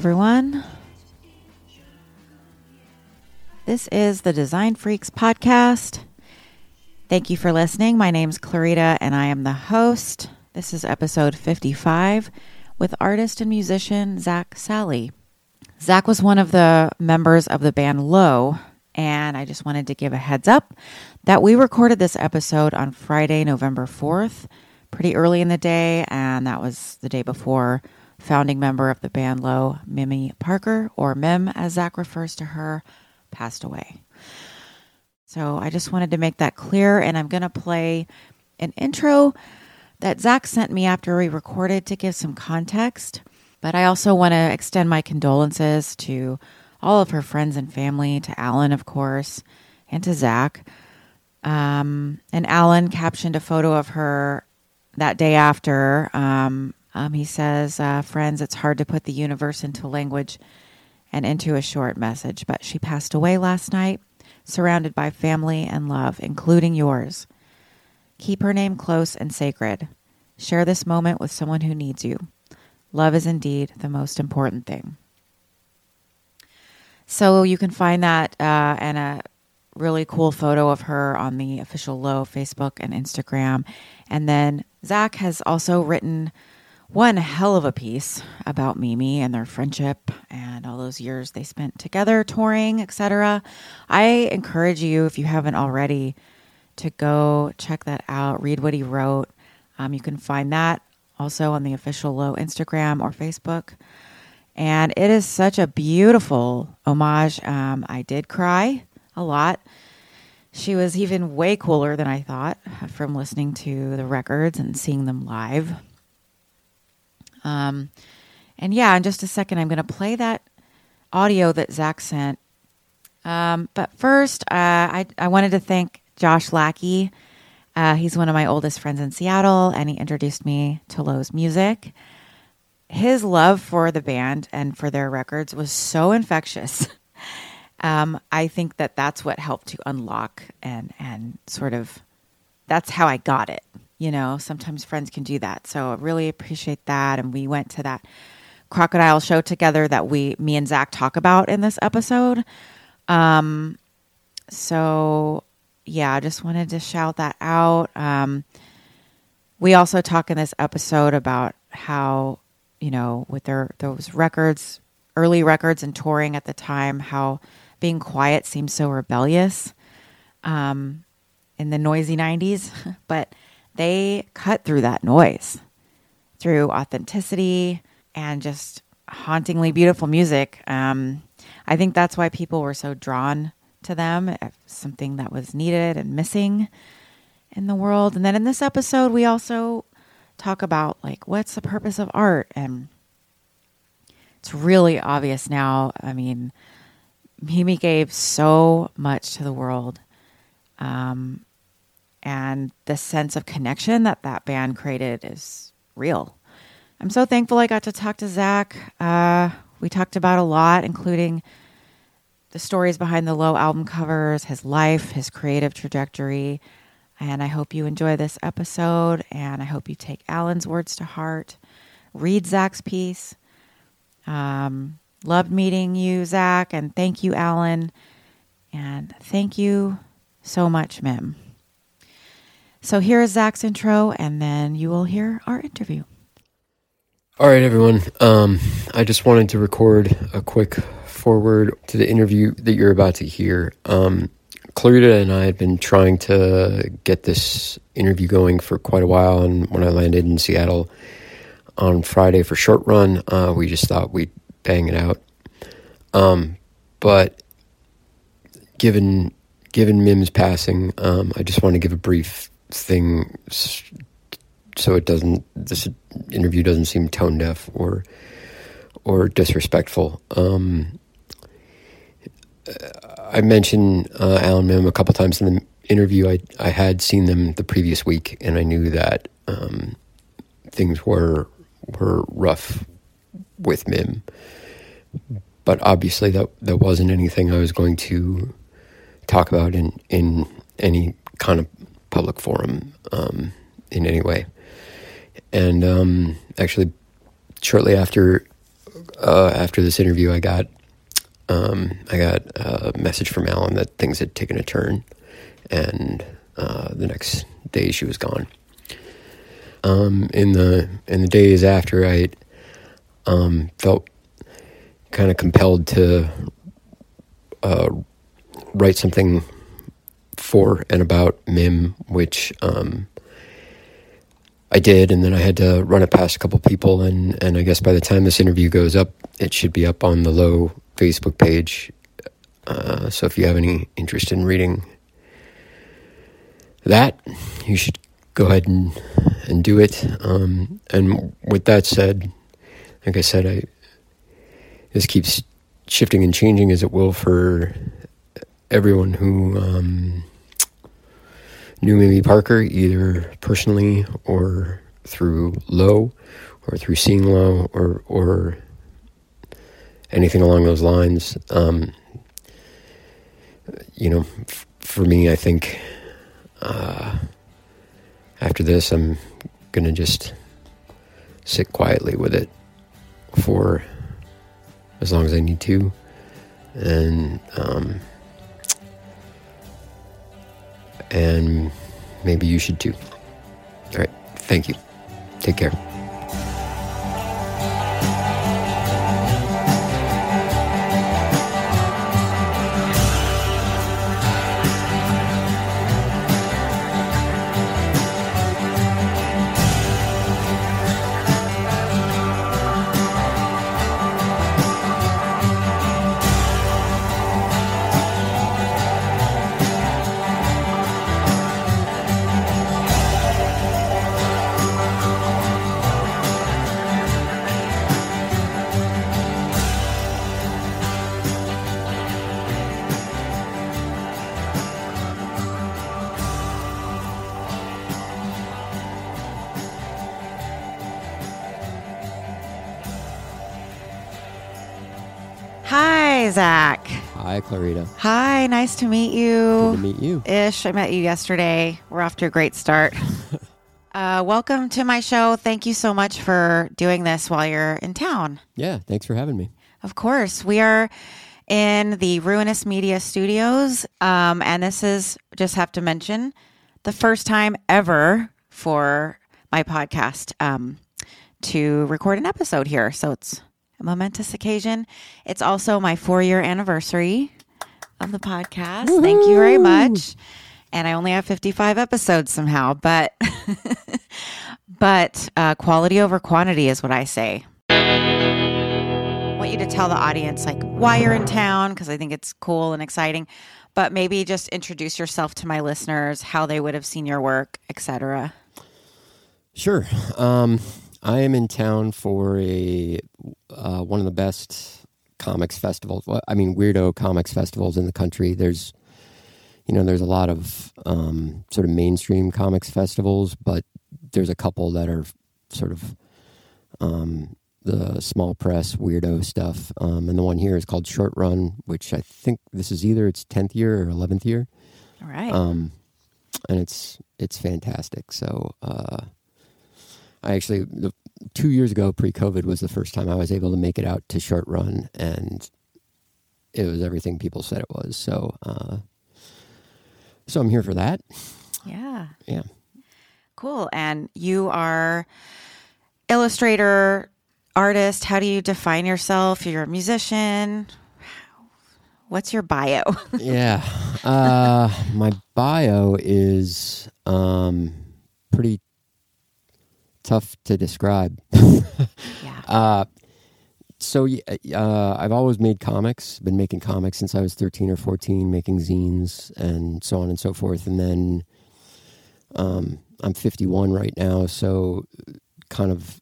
Everyone. This is the Design Freaks podcast. Thank you for listening. My name's Clarita, and I am the host. This is episode 55 with artist and musician Zak Sally. Zak was one of the members of the band Low, and I just wanted to give a heads up that we recorded this episode on Friday, November 4th, pretty early in the day, and that was the day before founding member of the band Low, Mimi Parker, or Mim as Zak refers to her, passed away. So I just wanted to make that clear, and I'm going to play an intro that Zak sent me after we recorded to give some context. But I also want to extend my condolences to all of her friends and family, to Alan, of course, and to Zak. Um, and Alan captioned a photo of her that day after um, um, he says, uh, Friends, it's hard to put the universe into language and into a short message, but she passed away last night, surrounded by family and love, including yours. Keep her name close and sacred. Share this moment with someone who needs you. Love is indeed the most important thing. So you can find that uh, and a really cool photo of her on the official Low Facebook and Instagram. And then Zak has also written one hell of a piece about Mimi and their friendship and all those years they spent together touring, etc. I encourage you, if you haven't already, to go check that out, read what he wrote. Um, you can find that also on the official Low Instagram or Facebook. And it is such a beautiful homage. Um, I did cry a lot. She was even way cooler than I thought from listening to the records and seeing them live. Um, and yeah, in just a second, I'm going to play that audio that Zak sent. Um, but first, uh, I, I wanted to thank Josh Lackey. Uh, he's one of my oldest friends in Seattle, and he introduced me to Low's music. His love for the band and for their records was so infectious. um, I think that that's what helped to unlock and and sort of that's how I got it. You know, sometimes friends can do that. So I really appreciate that. And we went to that crocodile show together that we, me and Zak talk about in this episode. Um, so yeah, I just wanted to shout that out. Um, we also talk in this episode about how, you know, with their those records, early records and touring at the time, how being quiet seems so rebellious um, in the noisy 90s. but they cut through that noise through authenticity and just hauntingly beautiful music. Um, I think that's why people were so drawn to them, something that was needed and missing in the world. And then in this episode, we also talk about like what's the purpose of art and it's really obvious now. I mean, Mimi gave so much to the world. Um, and the sense of connection that that band created is real. I'm so thankful I got to talk to Zak. Uh, we talked about a lot, including the stories behind the Low album covers, his life, his creative trajectory. And I hope you enjoy this episode. And I hope you take Alan's words to heart. Read Zak's piece. Um, loved meeting you, Zak. And thank you, Alan. And thank you so much, Mim. So here is Zak's intro, and then you will hear our interview. All right, everyone. Um, I just wanted to record a quick forward to the interview that you're about to hear. Um, Clarita and I had been trying to get this interview going for quite a while, and when I landed in Seattle on Friday for short run, uh, we just thought we'd bang it out. Um, but given given Mim's passing, um, I just want to give a brief thing so it doesn't this interview doesn't seem tone deaf or or disrespectful. Um, I mentioned uh, Alan Mim a couple times in the interview. I I had seen them the previous week, and I knew that um, things were were rough with Mim. But obviously, that that wasn't anything I was going to talk about in in any kind of public forum um, in any way. And um, actually, shortly after uh, after this interview, I got um, I got a message from Alan that things had taken a turn, and uh, the next day she was gone. Um, in the in the days after, I um, felt kind of compelled to uh, write something for and about Mim, which um, I did, and then I had to run it past a couple people, and and I guess by the time this interview goes up, it should be up on the low Facebook page. Uh, so if you have any interest in reading that, you should go ahead and and do it. Um, and with that said, like I said, I this keeps shifting and changing as it will for everyone who. Um, knew Mimi Parker either personally or through Low or through seeing Low or or anything along those lines. Um, you know, f- for me, I think uh, after this, I'm gonna just sit quietly with it for as long as I need to, and um, and maybe you should too. All right. Thank you. Take care. Hi, Zak. Hi, Clarita. Hi, nice to meet you. Good to meet you. Ish, I met you yesterday. We're off to a great start. uh, welcome to my show. Thank you so much for doing this while you're in town. Yeah, thanks for having me. Of course. We are in the Ruinous Media Studios. Um, and this is, just have to mention, the first time ever for my podcast um, to record an episode here. So it's a momentous occasion. It's also my four year anniversary of the podcast. Woo-hoo! Thank you very much. And I only have 55 episodes somehow, but but uh, quality over quantity is what I say. I want you to tell the audience like why you're in town because I think it's cool and exciting. But maybe just introduce yourself to my listeners, how they would have seen your work, etc. Sure. Um, I am in town for a uh, one of the best comics festivals. I mean, weirdo comics festivals in the country. There's, you know, there's a lot of um, sort of mainstream comics festivals, but there's a couple that are sort of um, the small press weirdo stuff. Um, and the one here is called Short Run, which I think this is either its tenth year or eleventh year. All right. Um, and it's it's fantastic. So. Uh, I actually the, two years ago, pre-COVID, was the first time I was able to make it out to short run, and it was everything people said it was. So, uh, so I'm here for that. Yeah. Yeah. Cool. And you are illustrator, artist. How do you define yourself? You're a musician. What's your bio? yeah. Uh, my bio is um, pretty tough to describe. yeah. uh, so uh, I've always made comics. Been making comics since I was thirteen or fourteen, making zines and so on and so forth. And then um, I'm 51 right now, so kind of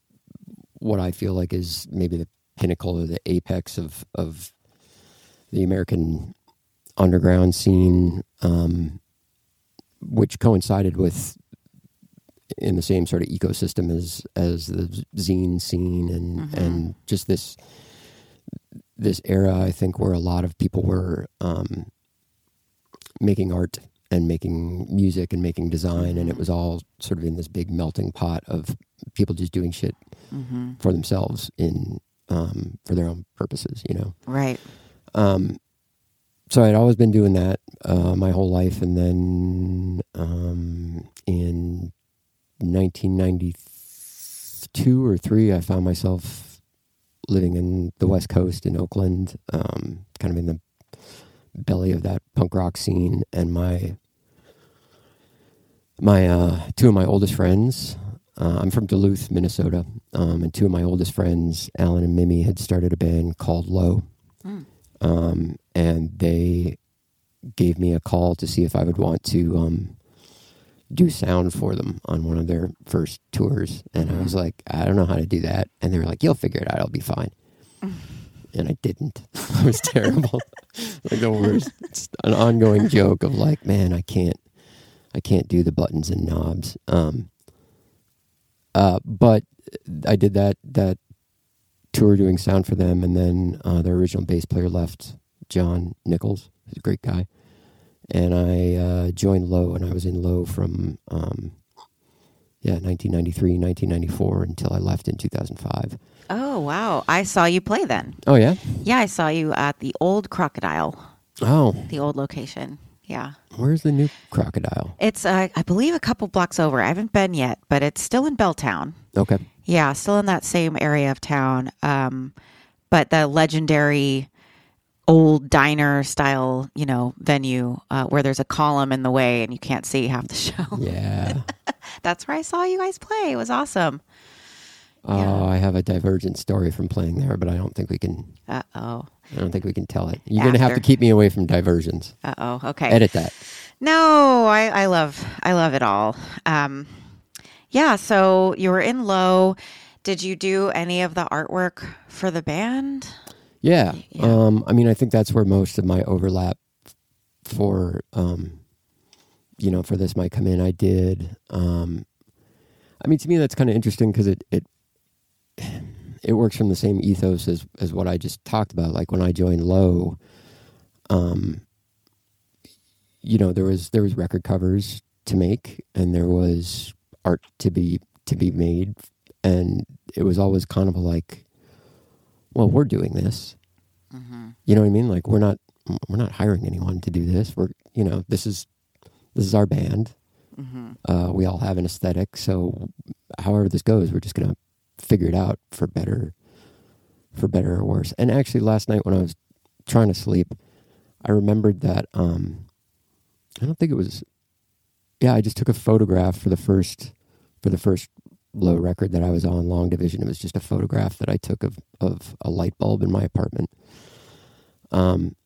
what I feel like is maybe the pinnacle or the apex of of the American underground scene, um, which coincided with in the same sort of ecosystem as as the zine scene and Mhm. and just this this era I think where a lot of people were um, making art and making music and making design and it was all sort of in this big melting pot of people just doing shit hmm for themselves in um, for their own purposes you know Right. um, so I'd always been doing that uh, my whole life, and then um, in 1992 or three, I found myself living in the West Coast in Oakland, um, kind of in the belly of that punk rock scene, and my my uh, two of my oldest friends. Uh, I'm from Duluth, Minnesota, um, and two of my oldest friends, Alan and Mimi, had started a band called Low Mm. um, and they gave me a call to see if I would want to um, do sound for them on one of their first tours. And I was like, I don't know how to do that. And they were like, You'll figure it out. It'll be fine. and I didn't. I was terrible. like the worst. It's an ongoing joke of like, man, I can't, I can't do the buttons and knobs. Um, uh, but I did that that tour doing sound for them, and then uh, their original bass player left, John Nichols, who's a great guy, and I uh, joined Low, and I was in Low from um, yeah 1993, 1994 until I left in 2005. Oh wow! I saw you play then. Oh yeah, Yeah, I saw you at the old Crocodile, oh the old location. Yeah, where's the new Crocodile? it's uh, I believe a couple blocks over. I haven't been yet, but it's still in Belltown. Okay, Yeah, still in that same area of town. Um, but the legendary old diner style, you know, venue uh, where there's a column in the way and you can't see half the show. yeah. That's where I saw you guys play. It was awesome. Oh, Yeah. I have a divergent story from playing there, but I don't think we can. Uh oh. I don't think we can tell it. You're gonna have to keep me away from diversions. Uh oh. Okay. Edit that. No, I, I love I love it all. Um, yeah. So you were in low. Did you do any of the artwork for the band? Yeah. Yeah. Um, I mean, I think that's where most of my overlap for, um, you know, for this might come in. I did. Um, I mean, to me, that's kind of interesting because it, it, it works from the same ethos as, as what I just talked about. Like when I joined Low, um, you know, there was, there was record covers to make and there was art to be, to be made. And it was always kind of like, well, we're doing this. Mm-hmm. You know what I mean? Like we're not we're not hiring anyone to do this. We're you know this is this is our band. Mm-hmm. Uh, we all have an aesthetic, so however this goes, we're just gonna figure it out for better, for better or worse. And actually, last night when I was trying to sleep, I remembered that um, I don't think it was. Yeah, I just took a photograph for the first for the first low record that I was on, Long Division. It was just a photograph that I took of of a light bulb in my apartment. Um,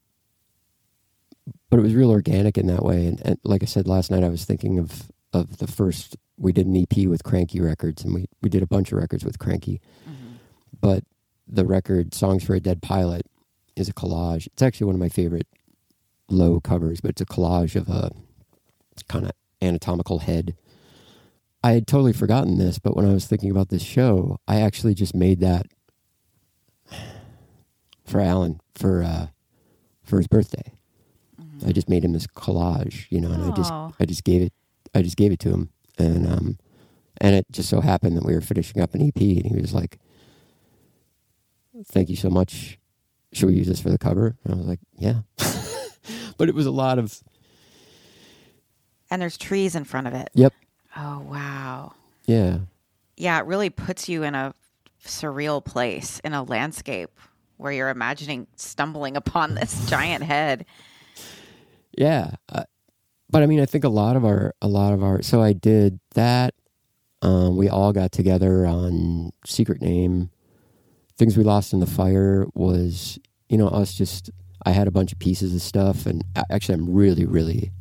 but it was real organic in that way. And, and like I said last night, I was thinking of of the first. We did an EP with Kranky Records, and we we did a bunch of records with Kranky. Mm-hmm. But the record "Songs for a Dead Pilot" is a collage. It's actually one of my favorite low covers, but it's a collage of a kind of anatomical head. I had totally forgotten this, but when I was thinking about this show, I actually just made that for Alan for uh, for his birthday. Mm-hmm. I just made him this collage, you know, and I just I just gave it I just gave it to him, and um, and it just so happened that we were finishing up an EP, and he was like, "Thank you so much. Should we use this for the cover?" And I was like, "Yeah," but it was a lot of And there's trees in front of it. yep, Oh wow. yeah, Yeah, it really puts you in a surreal place in a landscape where you're imagining stumbling upon this giant head. Yeah, uh, but I mean, I think a lot of our a lot of our. So I did that. Um, we all got together on Secret Name. Things we lost in the fire was, you know, us just. I had a bunch of pieces of stuff, and actually, I'm really, really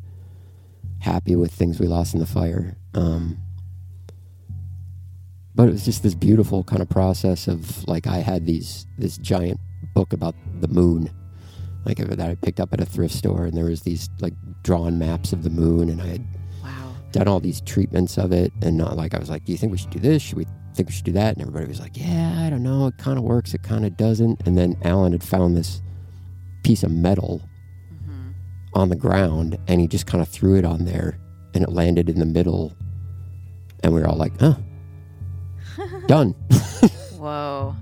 happy with things we lost in the fire. Um, but it was just this beautiful kind of process of like I had these this giant book about the moon, like that I picked up at a thrift store, and there was these like drawn maps of the moon, and I had Wow. done all these treatments of it, and not like I was like, "Do you think we should do this? Should we think we should do that?" And everybody was like, "Yeah, I don't know. It kind of works. It kind of doesn't." And then Alan had found this piece of metal on the ground, and he just kind of threw it on there, and it landed in the middle, and we were all like, "Huh." Done. Whoa.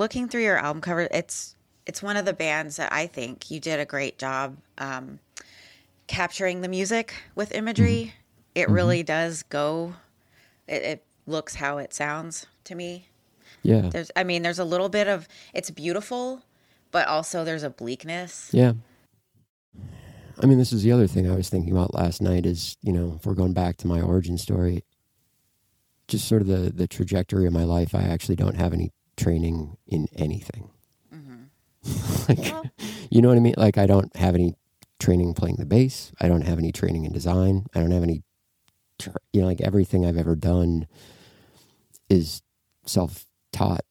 Looking through your album cover. It's it's one of the bands that I think you did a great job um, capturing the music with imagery. It really does go. It, it looks how it sounds to me. Yeah. There's, I mean, there's a little bit of it's beautiful, but also there's a bleakness. Yeah. I mean, this is the other thing I was thinking about last night is, you know, if we're going back to my origin story, just sort of the, the trajectory of my life, I actually don't have any training in anything. Mm-hmm. like, you know what I mean? Like, I don't have any training playing the bass. I don't have any training in design. I don't have any, tr- you know, like everything I've ever done is self taught.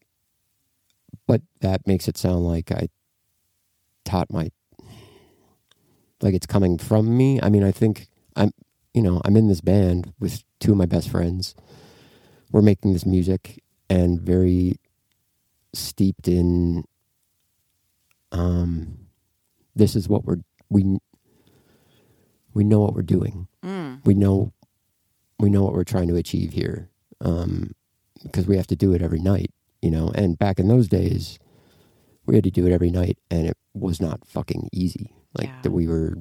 But that makes it sound like I taught my like it's coming from me. I mean, I think I'm, you know, I'm in this band with two of my best friends. We're making this music and very steeped in um this is what we're we we know what we're doing. We know we know what we're trying to achieve here. Um because we have to do it every night, you know. And back in those days, we had to do it every night and it was not fucking easy like Yeah. that we were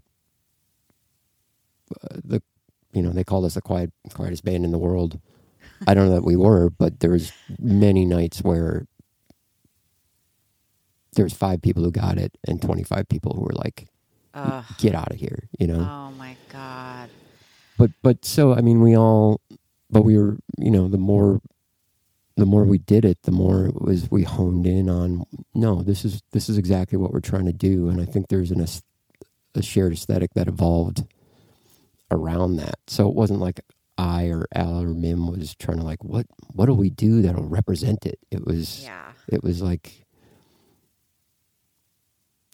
uh, the you know they called us the quiet quietest band in the world i don't know that we were but there was many nights where there was five people who got it and 25 people who were like Ugh. get out of here you know Oh my god. but but so i mean we all but we were you know the more the more we did it the more it was we honed in on no this is this is exactly what we're trying to do and i think there's an a shared aesthetic that evolved around that so it wasn't like i or al or mim was trying to like what what do we do that'll represent it it was Yeah. it was like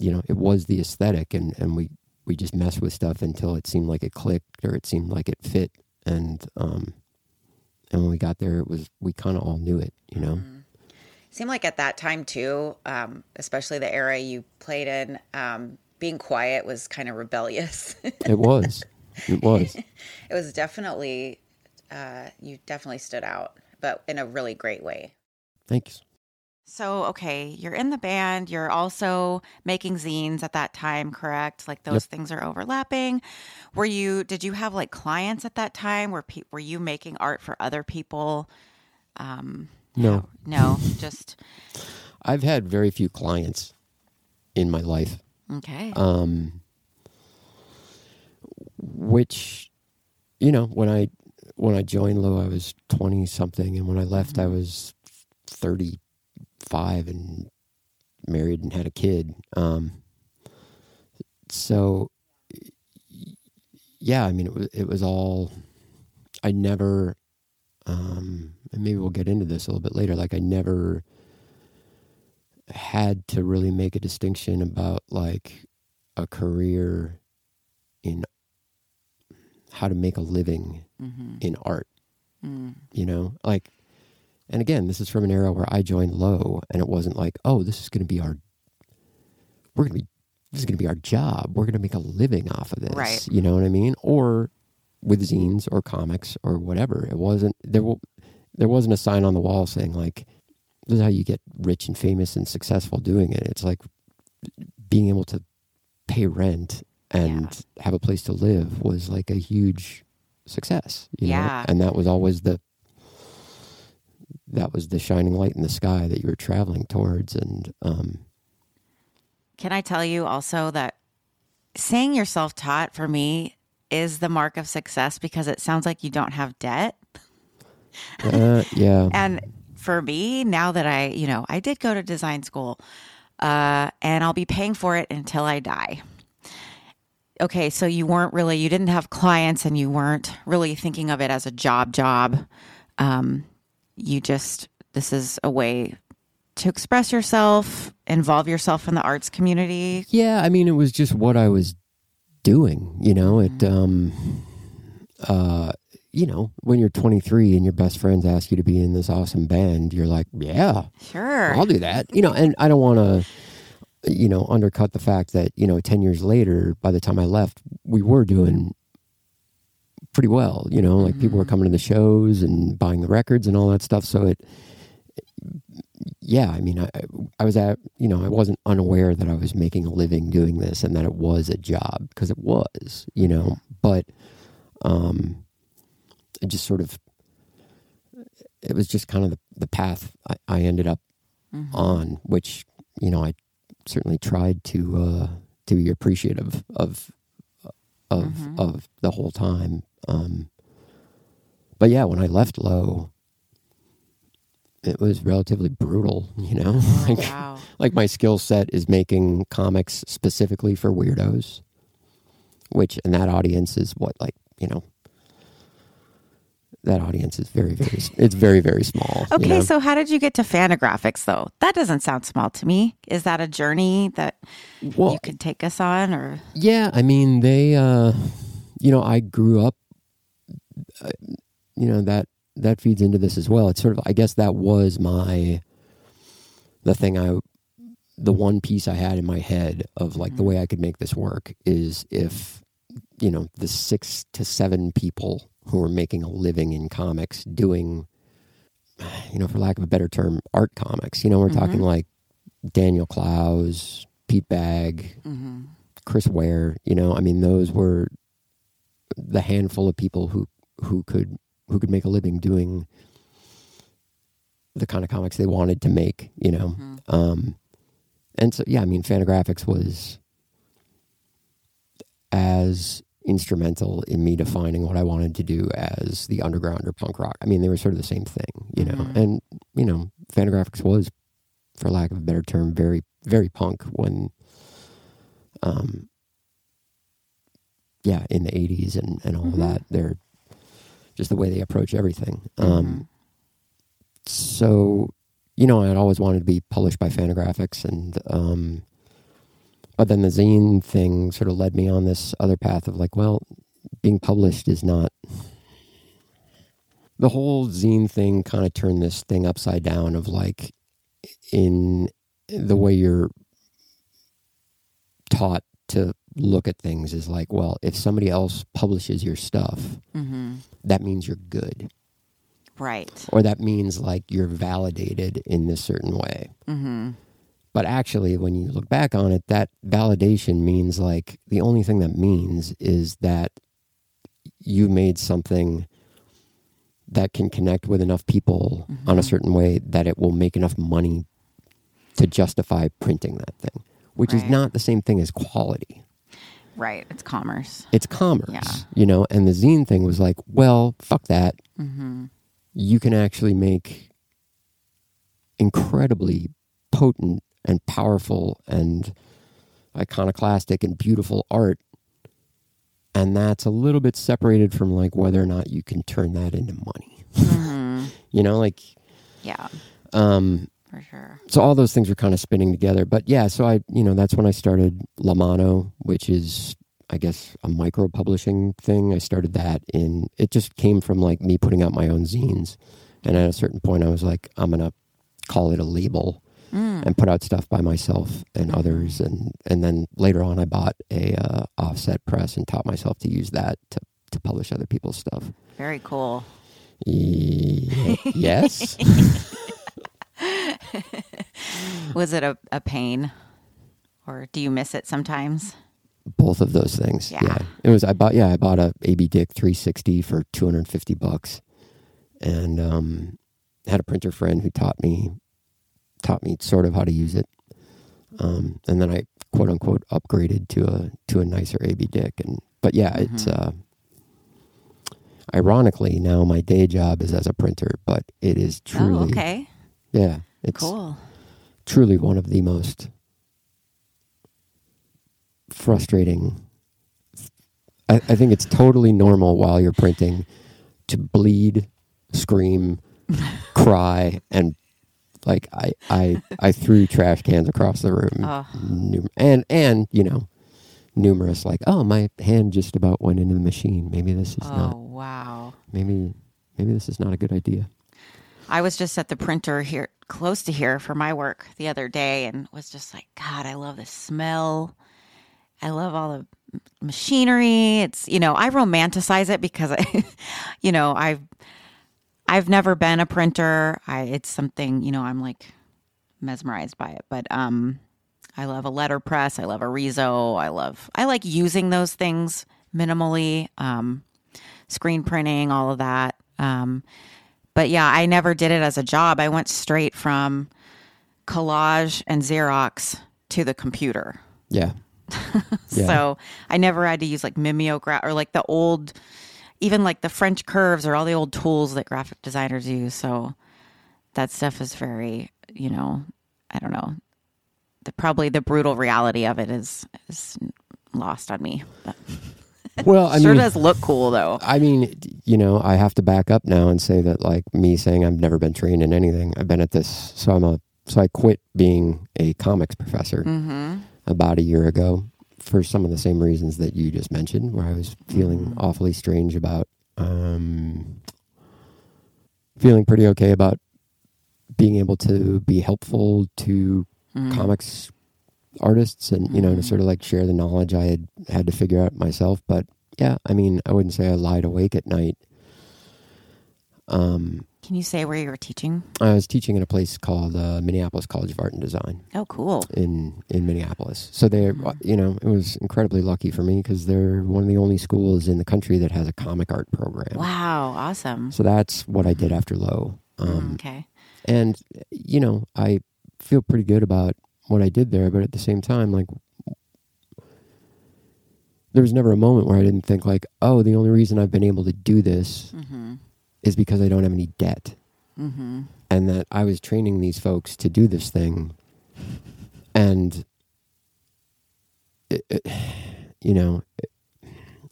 you know it was the aesthetic and and we we just messed with stuff until it seemed like it clicked or it seemed like it fit. And um and when we got there it was we kind of all knew it you know? Seemed like at that time too, um, especially the era you played in, um, being quiet was kind of rebellious. it was. It was. It was definitely uh, you definitely stood out, but in a really great way. thanks So, okay, you're in the band. You're also making zines at that time, correct? Like those Yep. things are overlapping. Were you? Did you have like clients at that time? Were pe- were you making art for other people? Um, No. no, just I've had very few clients in my life, okay. um, which, you know, when I when I joined Low, I was twenty something, and when I left, I was thirty five and married and had a kid. Um, so, yeah, I mean, it was it was all. I never, um, and maybe we'll get into this a little bit later. Like, I never had to really make a distinction about like a career in how to make a living hmm in art mm you know like and again this is from an era where i joined low and it wasn't like oh this is going to be our we're going to be this is going to be our job we're going to make a living off of this Right. you know what i mean or with zines or comics or whatever it wasn't there there wasn't a sign on the wall saying like this is how you get rich and famous and successful doing it it's like being able to pay rent and have a place to live was like a huge success you know? Yeah. and that was always the that was the shining light in the sky that you were traveling towards and um Can I tell you also that saying you're self taught for me is the mark of success because it sounds like you don't have debt. uh, yeah And for me, now that I, you know, I did go to design school uh, and I'll be paying for it until I die. Okay, so you weren't really, you didn't have clients and you weren't really thinking of it as a job, job. Um, you just, this is a way to express yourself, involve yourself in the arts community. Yeah, I mean, it was just what I was doing. You know, it. Um, uh, you know, when you're 23 and your best friends ask you to be in this awesome band, you're like, yeah, Sure. I'll do that. You know, and I don't want to, you know, undercut the fact that you know, 10 years later, by the time I left, we were doing pretty well. You know, like people were coming to the shows and buying the records and all that stuff. So it. Yeah, I mean, I, I was at, you know, I wasn't unaware that I was making a living doing this and that it was a job because it was, you know, but um, it just sort of, it was just kind of the, the path I, I ended up Mhm. on, which, you know, I certainly tried to, uh, to be appreciative of, of, Mhm. of the whole time. Um, but yeah, when I left Low, it was relatively brutal, you know, Oh, like, wow. like my skill set is making comics specifically for weirdos which and that audience is what like you know that audience is very very it's very very small you Okay, know? so how did you get to Fantagraphics though? That doesn't sound small to me. Is that a journey that well you could take us on or yeah i mean they uh you know i grew up Uh, you know that that feeds into this as well. It's sort of i guess that was my the thing i the one piece i had in my head of like the mm-hmm. way i could make this work is if you know the six to seven people who are making a living in comics doing you know for lack of a better term art comics. You know we're talking mm-hmm. like daniel clowes Pete Bagge Mhm. Chris Ware, you know, I mean, those were the handful of people who who could who could make a living doing the kind of comics they wanted to make, you know. Mhm. Um, and so, yeah, I mean, Fantagraphics was as instrumental in me defining what I wanted to do as the underground or punk rock. I mean, they were sort of the same thing, you know. Mhm. And you know, Fantagraphics was, for lack of a better term, very very punk when um, yeah, in the '80s and and all Mhm. that. They're just the way they approach everything. Mm-hmm. Um, so, you know, I'd always wanted to be published by Fantagraphics, and um, but then the zine thing sort of led me on this other path of like, well, being published is not. The whole zine thing kind of turned this thing upside down of like, in the way you're taught to look at things is like, well, if somebody else publishes your stuff, Mhm. that means you're good, Right. or that means like you're validated in this certain way. Mhm. But actually, when you look back on it, that validation means like the only thing that means is that you made something that can connect with enough people Mm-hmm. on a certain way that it will make enough money to justify printing that thing, which is not the same thing as quality. Right. It's commerce. It's commerce, Yeah. you know. And the zine thing was like, well, fuck that. Mm-hmm. You can actually make incredibly potent and powerful and iconoclastic and beautiful art. And that's a little bit separated from like whether or not you can turn that into money. Mm-hmm. You know, like Yeah, um for sure. so all those things were kind of spinning together. But yeah, so I, you know, that's when I started La Mano, which is, I guess, a micro publishing thing. I started that in, it just came from like me putting out my own zines. And at a certain point, I was like, I'm going to call it a label Mm. and put out stuff by myself and others. And, and then later on, I bought a uh, offset press and taught myself to use that to, to publish other people's stuff. Very cool. Ye- yes. Was it a, a pain, or do you miss it sometimes? both of those things. Yeah. Yeah. It was I bought yeah, I bought a AB Dick 360 for 250 bucks and um had a printer friend who taught me taught me sort of how to use it. Um and then I quote unquote upgraded to a to a nicer AB Dick and but yeah, it's Mhm. uh ironically now my day job is as a printer, but it is truly oh, okay. Yeah, it's Cool. truly one of the most frustrating. I, I think it's totally normal while you're printing to bleed, scream, cry, and like I, I, I threw trash cans across the room, Oh. Num- and and you know, numerous like, oh, my hand just about went into the machine. Maybe this is Oh, not. wow. Maybe maybe this is not a good idea. I was just at the printer here, close to here, for my work the other day, and was just like, God, I love the smell. I love all the machinery. It's you know, I romanticize it because I, you know, I've I've never been a printer. I it's something you know I'm like mesmerized by it, but um, I love a letterpress. I love a Riso. I love I like using those things minimally. Um, screen printing, all of that. Um, but yeah, I never did it as a job. I went straight from collage and Xerox to the computer. Yeah. Yeah. So I never had to use like mimeograph or like the old, even like the French curves or all the old tools that graphic designers use. So that stuff is very, you know, I don't know. The probably the brutal reality of it is is lost on me. But Well, I sure mean, does look cool though. I mean, you know, I have to back up now and say that, like me saying I've never been trained in anything. I've been at this, so I'm a, so I quit being a comics professor Mm-hmm. about a year ago for some of the same reasons that you just mentioned, where I was feeling Mhm. awfully strange about, um, feeling pretty okay about being able to be helpful to Mm-hmm. comics artists and you know to Mhm. sort of like share the knowledge I had had to figure out myself. But yeah, I mean, I wouldn't say I lied awake at night. Um, Can you say where you were teaching? I was teaching at a place called uh, Minneapolis College of Art and Design Oh, cool. in in Minneapolis. So they, Mhm. you know, it was incredibly lucky for me because they're one of the only schools in the country that has a comic art program. Wow, awesome. So that's what I did after Low. Um, Mm, okay. and you know i feel pretty good about what i did there but at the same time like there was never a moment where i didn't think like oh the only reason i've been able to do this Mm-hmm. is because i don't have any debt Mm-hmm. and that i was training these folks to do this thing and it, it, you know it,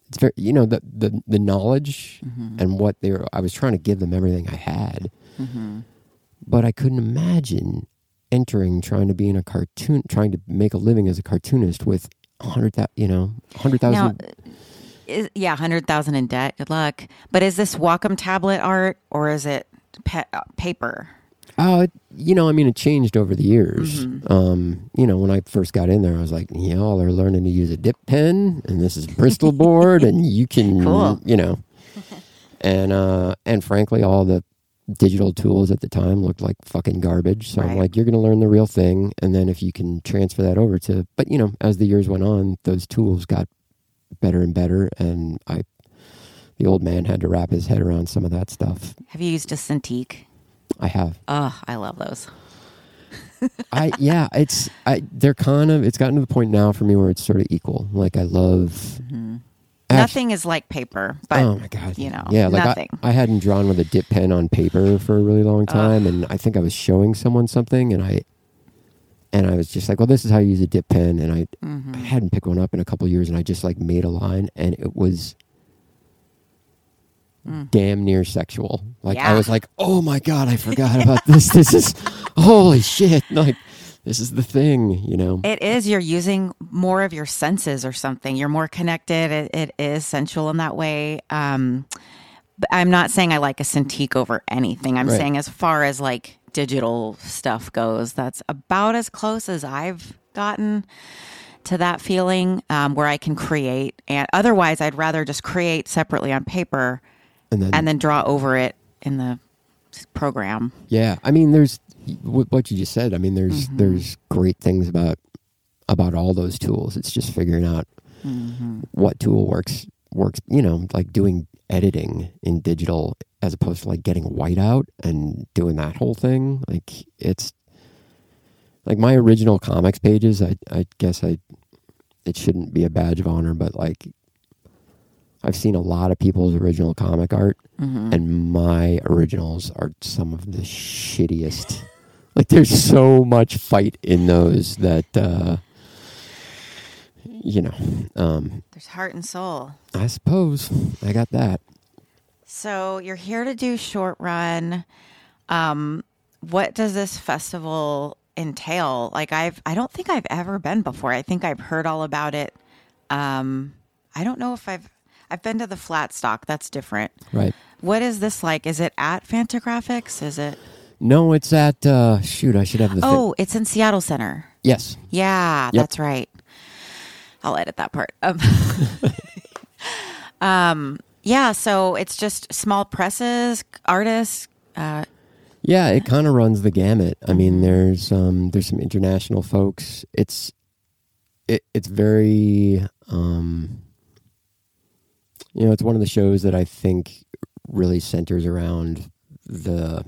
it's very you know the the, the knowledge Mm-hmm. and what they were i was trying to give them everything i had Mm-hmm. but I couldn't imagine entering trying to be in a cartoon, trying to make a living as a cartoonist with a hundred thousand, you know, hundred thousand. is, yeah, hundred thousand in debt. Good luck. But is this Wacom tablet art or is it pa- uh, paper? Oh, you know, I mean, it changed over the years. Mhm. Um, you know, when I first got in there, I was like, y'all are learning to use a dip pen, and this is Bristol board, and you can, Cool. you know, and uh, and frankly, all the digital tools at the time looked like fucking garbage. So I'm like, you're going to learn the real thing, and then if you can transfer that over to, but you know, as the years went on, those tools got better and better, and I, the old man had to wrap his head around some of that stuff. Have you used a Cintiq? I have. Oh, I love those. I yeah, it's I they're kind of it's gotten to the point now for me where it's sort of equal. Like I love Actu- Nothing is like paper, but oh my god, you know, yeah, like nothing. I, I hadn't drawn with a dip pen on paper for a really long time, and I think I was showing someone something, and I and I was just like, well, this is how you use a dip pen, and I Mm-hmm. I hadn't picked one up in a couple years, and I just like made a line, and it was damn near sexual. Like I Mm. Was like, oh my god, I forgot about this. This is holy shit. Like this is the thing, you know. It is. You're using more of your senses or something. You're more connected. It, it is sensual in that way. Um, but I'm not saying I like a Cintiq over anything. I'm Right. saying as far as like digital stuff goes, that's about as close as I've gotten to that feeling um, where I can create. And otherwise, I'd rather just create separately on paper and then, and then draw over it in the program. yeah, I mean, there's what you just said. I mean, there's Mm-hmm. there's great things about about all those tools. It's just figuring out Mm-hmm. what tool works works. You know, like doing editing in digital as opposed to like getting whiteout and doing that whole thing. Like it's like my original comics pages. I I guess I it shouldn't be a badge of honor, but like I've seen a lot of people's original comic art, Mm-hmm. and my originals are some of the shittiest. Like there's so much fight in those that uh you know, um There's heart and soul. I suppose I got that. So you're here to do short run. Um, what does this festival entail? Like I've I don't think I've ever been before. I think I've heard all about it. Um, I don't know if I've I've been to the Flatstock. That's different. Right. What is this like? Is it at Fantagraphics? Is it? No, it's at uh shoot, I should have the thing. Oh, it's in Seattle Center. Yes. Yeah, Yep. that's right. I'll edit that part. Um, um, yeah, so it's just small presses, artists. Uh, Yeah, it kind of runs the gamut. I mean, there's um there's some international folks. It's it it's very um you know, it's one of the shows that I think really centers around the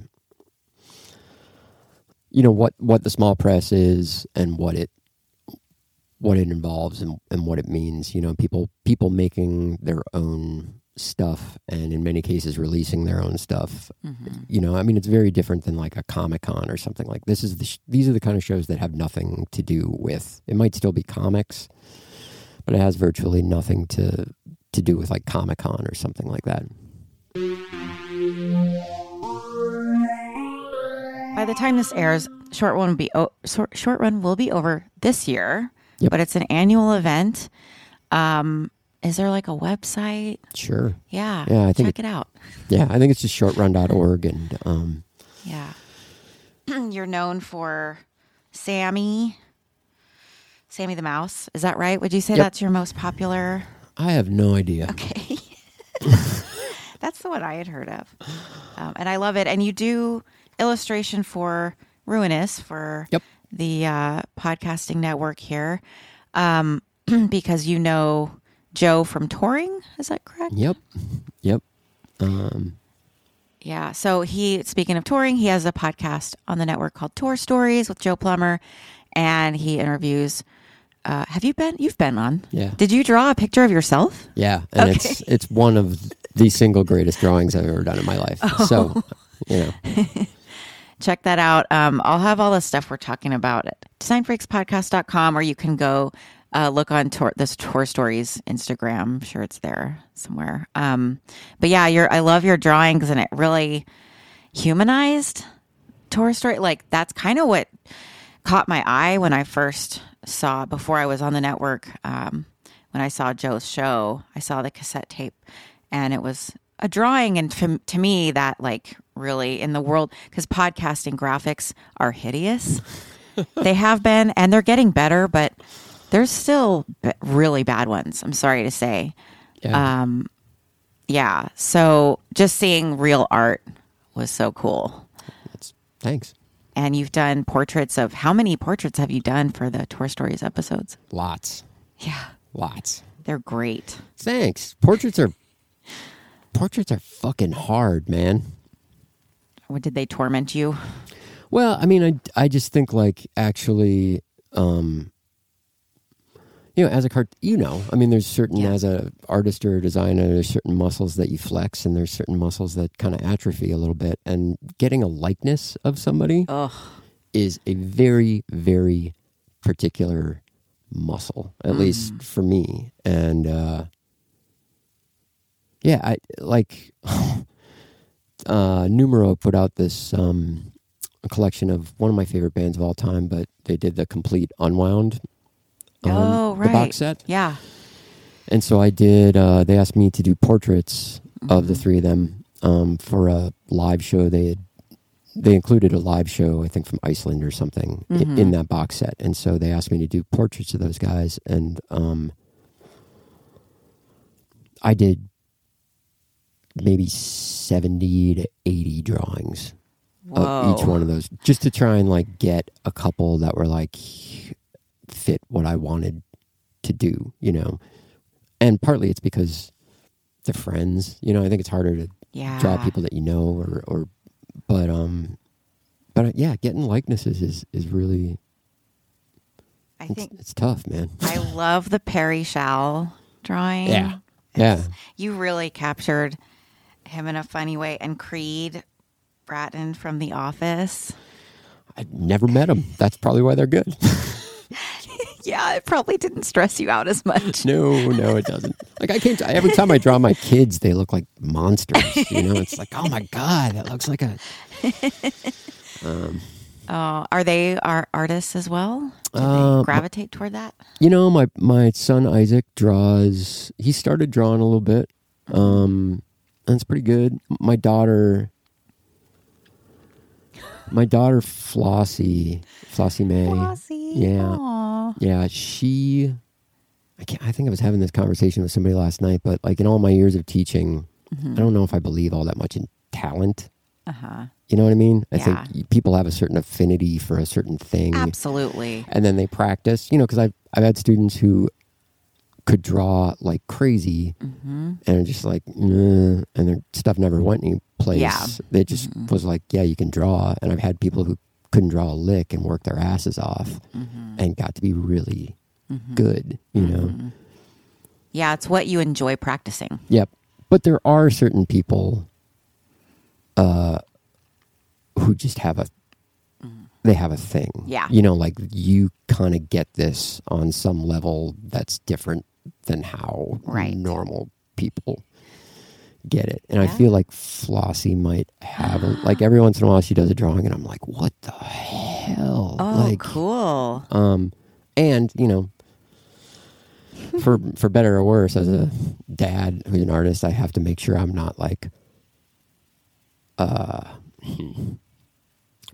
you know what what the small press is and what it what it involves and, and what it means you know people people making their own stuff and in many cases releasing their own stuff. Mm-hmm. You know i mean it's very different than like a comic-con or something like this is the sh- these are the kind of shows that have nothing to do with it might still be comics but it has virtually nothing to to do with like comic-con or something like that by the time this airs, short run will be o- short, short run will be over this year, Yep. but it's an annual event. Um, is there like a website? sure Yeah, Yeah, I think check it out. yeah i think it's just shortrun.org and um Yeah, you're known for Sammy, Sammy the Mouse. Is that right? Would you say Yep. that's your most popular? i have no idea Okay. That's the one I had heard of. Um, and I love it. And you do illustration for Ruinous for Yep. the uh, podcasting network here um, because you know Joe from touring. Is that correct? yep yep um Yeah. So he, speaking of touring, he has a podcast on the network called Tour Stories with Joe Plummer, and he interviews. Uh, have you been? You've been on. Yeah. Did you draw a picture of yourself? Yeah, and Okay. it's it's one of the single greatest drawings I've ever done in my life. Oh. So, you know, check that out. Um, I'll have all the stuff we're talking about at designfreakspodcast.com, or you can go uh, look on tour, this Tour Stories Instagram. I'm sure it's there somewhere. Um, but yeah, your I love your drawings, and it really humanized Tour Story. Like that's kind of what caught my eye when I first saw before I was on the network. Um, when I saw Joe's show, I saw the cassette tape, and it was a drawing. And to, to me, that like really in the world because podcasting graphics are hideous. they have been, and they're getting better, but there's still b- really bad ones. I'm sorry to say. yeah, Um, yeah. So just seeing real art was so cool. it's, thanks. And you've done portraits of how many portraits have you done for the Tour Stories episodes? Lots, Yeah, lots. they're great. Thanks. Portraits are portraits are fucking hard, man. What did they torment you? Well, I mean, I I just think like actually, um, you know, as a cart, you know, I mean, there's certain Yeah. as a artist or a designer, there's certain muscles that you flex, and there's certain muscles that kind of atrophy a little bit. And getting a likeness of somebody Ugh. is a very, very particular muscle, at least for me. And uh, yeah, I like uh, Numero put out this um, collection of one of my favorite bands of all time, but they did the complete Unwound. um, oh, right. The box set. Yeah. And so I did. Uh, they asked me to do portraits of Mm-hmm. the three of them um, for a live show. They had they included a live show, I think, from Iceland or something i- Mhm. in that box set. And so they asked me to do portraits of those guys, and um, I did maybe seventy to eighty drawings of each one of those, just to try and like get a couple that were like fit what I wanted to do, you know. And partly it's because they're friends, you know. I think it's harder to Yeah. draw people that you know, or or, but um, but uh, yeah, getting likenesses is is really I think it's tough, man. I love the Perry Shell drawing. Yeah, yeah. You really captured him in a funny way. And Creed Bratton from The Office. I never met him. That's probably why they're good. Yeah, it probably didn't stress you out as much. no, no, it doesn't. Like I can't. Every time I draw my kids, they look like monsters. You know, it's like, oh my god, that looks like a. Oh, are they are artists as well? Do Uh, they gravitate toward that? You know, my my son Isaac draws. He started drawing a little bit. Um, it's pretty good. My daughter, my daughter Flossie, Flossie May. Flossie. Yeah, Aw. yeah. She, I can't. I think I was having this conversation with somebody last night. But like in all my years of teaching, I don't know if I believe all that much in talent. Uh-huh. You know what I mean? I Yeah. think people have a certain affinity for a certain thing Absolutely. and then they practice. You know, because I've I've had students who could draw like crazy, Mm-hmm. and just like, "Nah," and their stuff never went any place. Yeah. Mm-hmm. Just was like, yeah, you can draw. And I've had people who couldn't draw a lick and work their asses off, Mm-hmm. and got to be really good. You know. Mm-hmm. Yeah, it's what you enjoy practicing. Yep. But there are certain people uh who just have a they have a thing. Yeah. You know, like you kind of get this on some level that's different than how Right. normal people get it. And I feel like Flossie might have a, like every once in a while she does a drawing and I'm like, what the hell? Oh, like cool. um, and you know, for for better or worse, as a dad who's an artist, I have to make sure I'm not like uh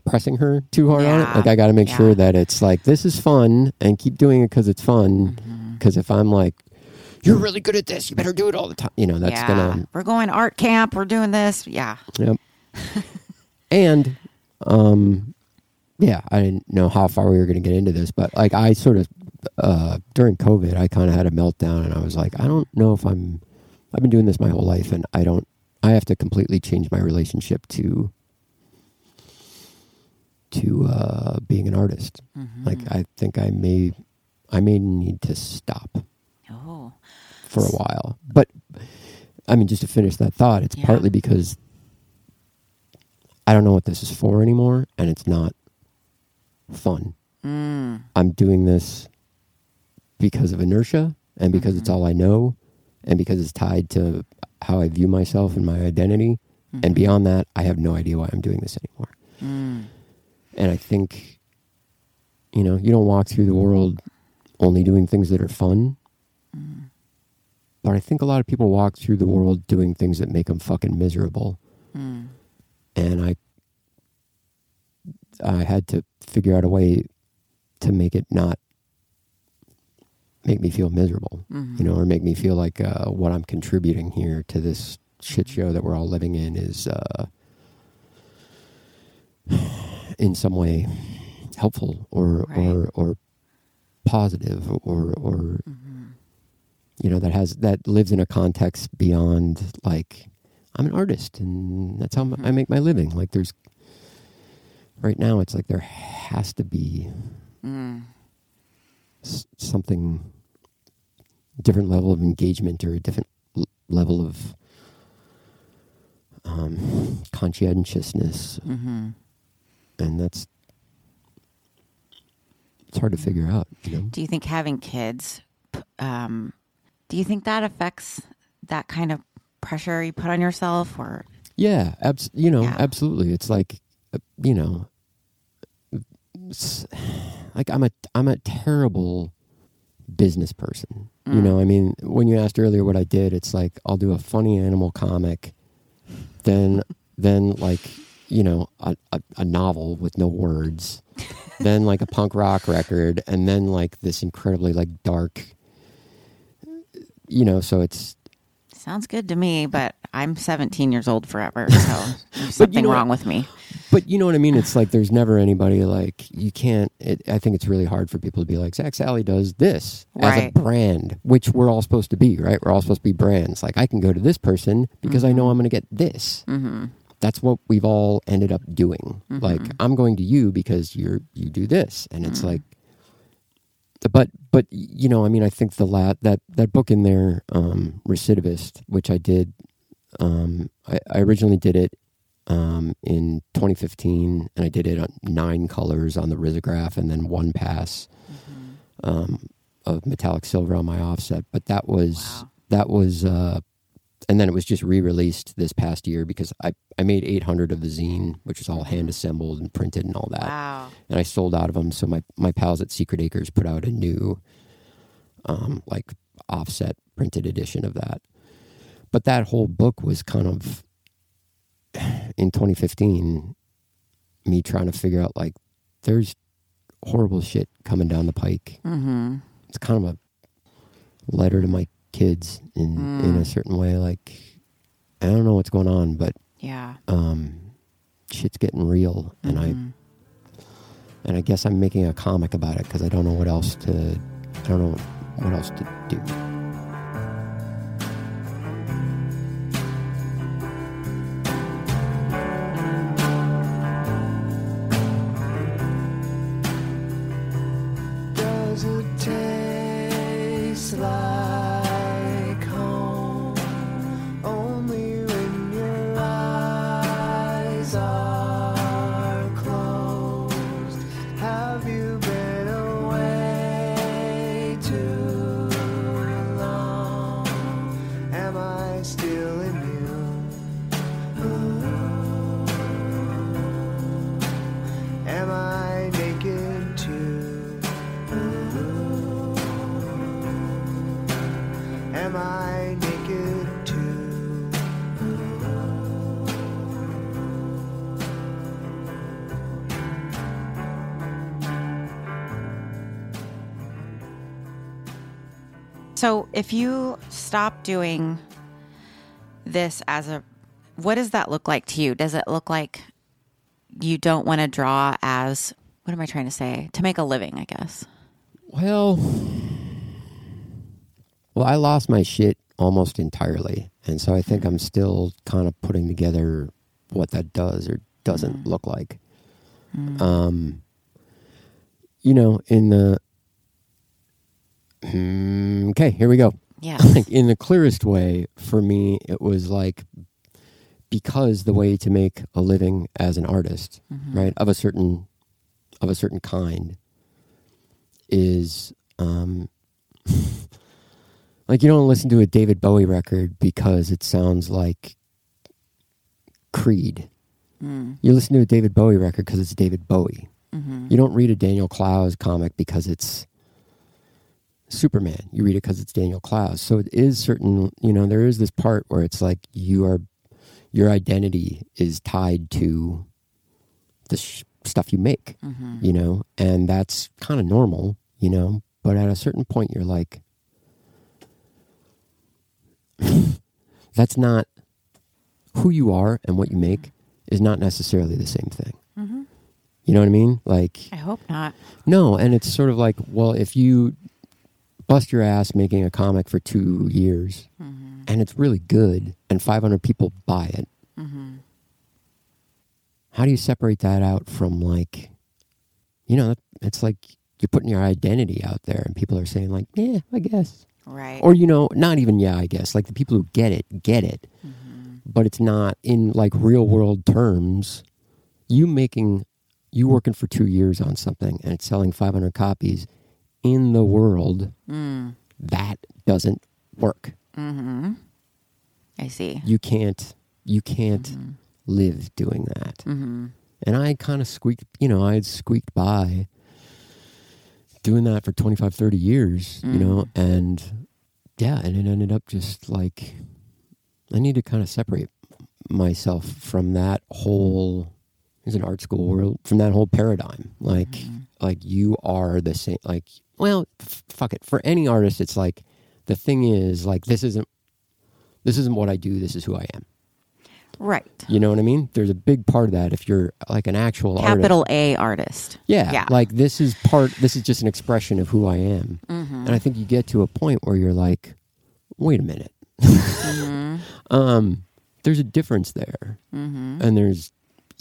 pressing her too hard on it. Like I got to make Yeah. sure that it's like this is fun and keep doing it because it's fun. Mm-hmm. Because if I'm like, you're really good at this, you better do it all the time. You know, that's yeah. gonna We're going art camp. We're doing this. Yeah. Yep. and um yeah, I didn't know how far we were going to get into this, but like I sort of uh during COVID, I kind of had a meltdown and I was like, I don't know if I'm I've been doing this my whole life and I don't I have to completely change my relationship to to uh being an artist. Mm-hmm. Like I think I may I may need to stop Oh. for a while. But I mean, just to finish that thought, it's Yeah. partly because I don't know what this is for anymore, and it's not fun. Mm. I'm doing this because of inertia, and because it's Mm-hmm. all I know, and because it's tied to how I view myself and my identity. Mm-hmm. And beyond that, I have no idea why I'm doing this anymore. Mm. And I think, you know, you don't walk through the world only doing things that are fun. But I think a lot of people walk through the world doing things that make them fucking miserable. Mm. And I, I had to figure out a way to make it not make me feel miserable, Mhm. you know, or make me feel like uh, what I'm contributing here to this shit show that we're all living in is uh, in some way helpful or Right. or or positive or or Mhm. you know that has that lives in a context beyond like I'm an artist, and that's how I make my living. Like there's right now, it's like there has to be Mm. s- something different level of engagement or a different l- level of um, conscientiousness, Mm-hmm. and that's it's hard to figure out. You know, Do you think having kids, um, do you think that affects that kind of pressure you put on yourself, or yeah, abs- you know, Yeah. absolutely. It's like uh, you know, like I'm a I'm a terrible business person. You Mm. know, I mean, when you asked earlier what I did, it's like I'll do a funny animal comic, then then like you know a, a, a novel with no words, then like a punk rock record, and then like this incredibly like dark. You know, so it's sounds good to me? But I'm 17 years old forever, so there's something know wrong what? with me. But you know what I mean? It's like there's never anybody like you can't. It, I think it's really hard for people to be like Zak Sally does this as a brand, which we're all supposed to be, right? We're all supposed to be brands. Like I can go to this person because I know I'm going to get this. Mm-hmm. That's what we've all ended up doing. Mhm. Like I'm going to you because you're you do this, and it's Mhm. like. But but you know I mean I think the lat that that book in there um, recidivist which I did um, I, I originally did it um, in 2015, and I did it on nine colors on the risograph, and then one pass um, of metallic silver on my offset. But that was Wow. that was, uh, and then it was just re-released this past year because I I made 800 of the zine, which was all hand assembled and printed and all that, Wow. and I sold out of them. So my my pals at Secret Acres put out a new, um, like offset printed edition of that. But that whole book was kind of in 2015, me trying to figure out like there's horrible shit coming down the pike. Mm-hmm. It's kind of a letter to my kids in in Mm. a certain way. Like I don't know what's going on, but Yeah. um, shit's getting real, and I Mhm. and I guess I'm making a comic about it because I don't know what else to I don't know what else to do. Doing this as a what does that look like to you? Does it look like you don't want to draw as what am I trying to say? To make a living, I guess. Well, well, I lost my shit almost entirely, and so I think I'm still kind of putting together what that does or doesn't look like. Um, you know, in the Hmm, okay, here we go. Yeah. like in the clearest way for me it was like because the way to make a living as an artist right of a certain of a certain kind is um like you don't listen to a David Bowie record because it sounds like Creed Mm. you listen to a David Bowie record because it's David Bowie hmm you don't read a Daniel Clowes comic because it's Superman. You read it because it's Daniel Clowes. So it is certain, you know, there is this part where it's like you are, your identity is tied to the sh- stuff you make, hmm you know, and that's kind of normal, you know, but at a certain point you're like, that's not who you are and what you make is not necessarily the same thing. hmm You know what I mean? Like, I hope not. no, and it's sort of like, well, if you bust your ass making a comic for two years hmm and it's really good and 500 people buy it. How do you separate that out from like you know it's like you're putting your identity out there and people are saying like yeah i guess. Right. or you know not even yeah i guess. Like the people who get it get it. But it's not in like real world terms. You making you working for two years on something and it's selling 500 copies in the world Mm. that doesn't work Mm-hmm. I see. you can't you can't Mm-hmm. live doing that Mm-hmm. and i kind of squeaked you know i had squeaked by doing that for 25 30 years you know Mm. and yeah and it ended up just like i need to kind of separate myself from that whole as an art school world from that whole paradigm like Mm-hmm. Like you are the same like well f- fuck it for any artist it's like the thing is like this isn't this isn't what i do this is who i am Right. you know what I mean? There's a big part of that if you're like an actual artist. Capital A artist. Yeah, Yeah. Like this is part. This is just an expression of who I am, Mm-hmm. and I think you get to a point where you're like, wait a minute. Mm-hmm. um, there's a difference there, Mm-hmm. and there's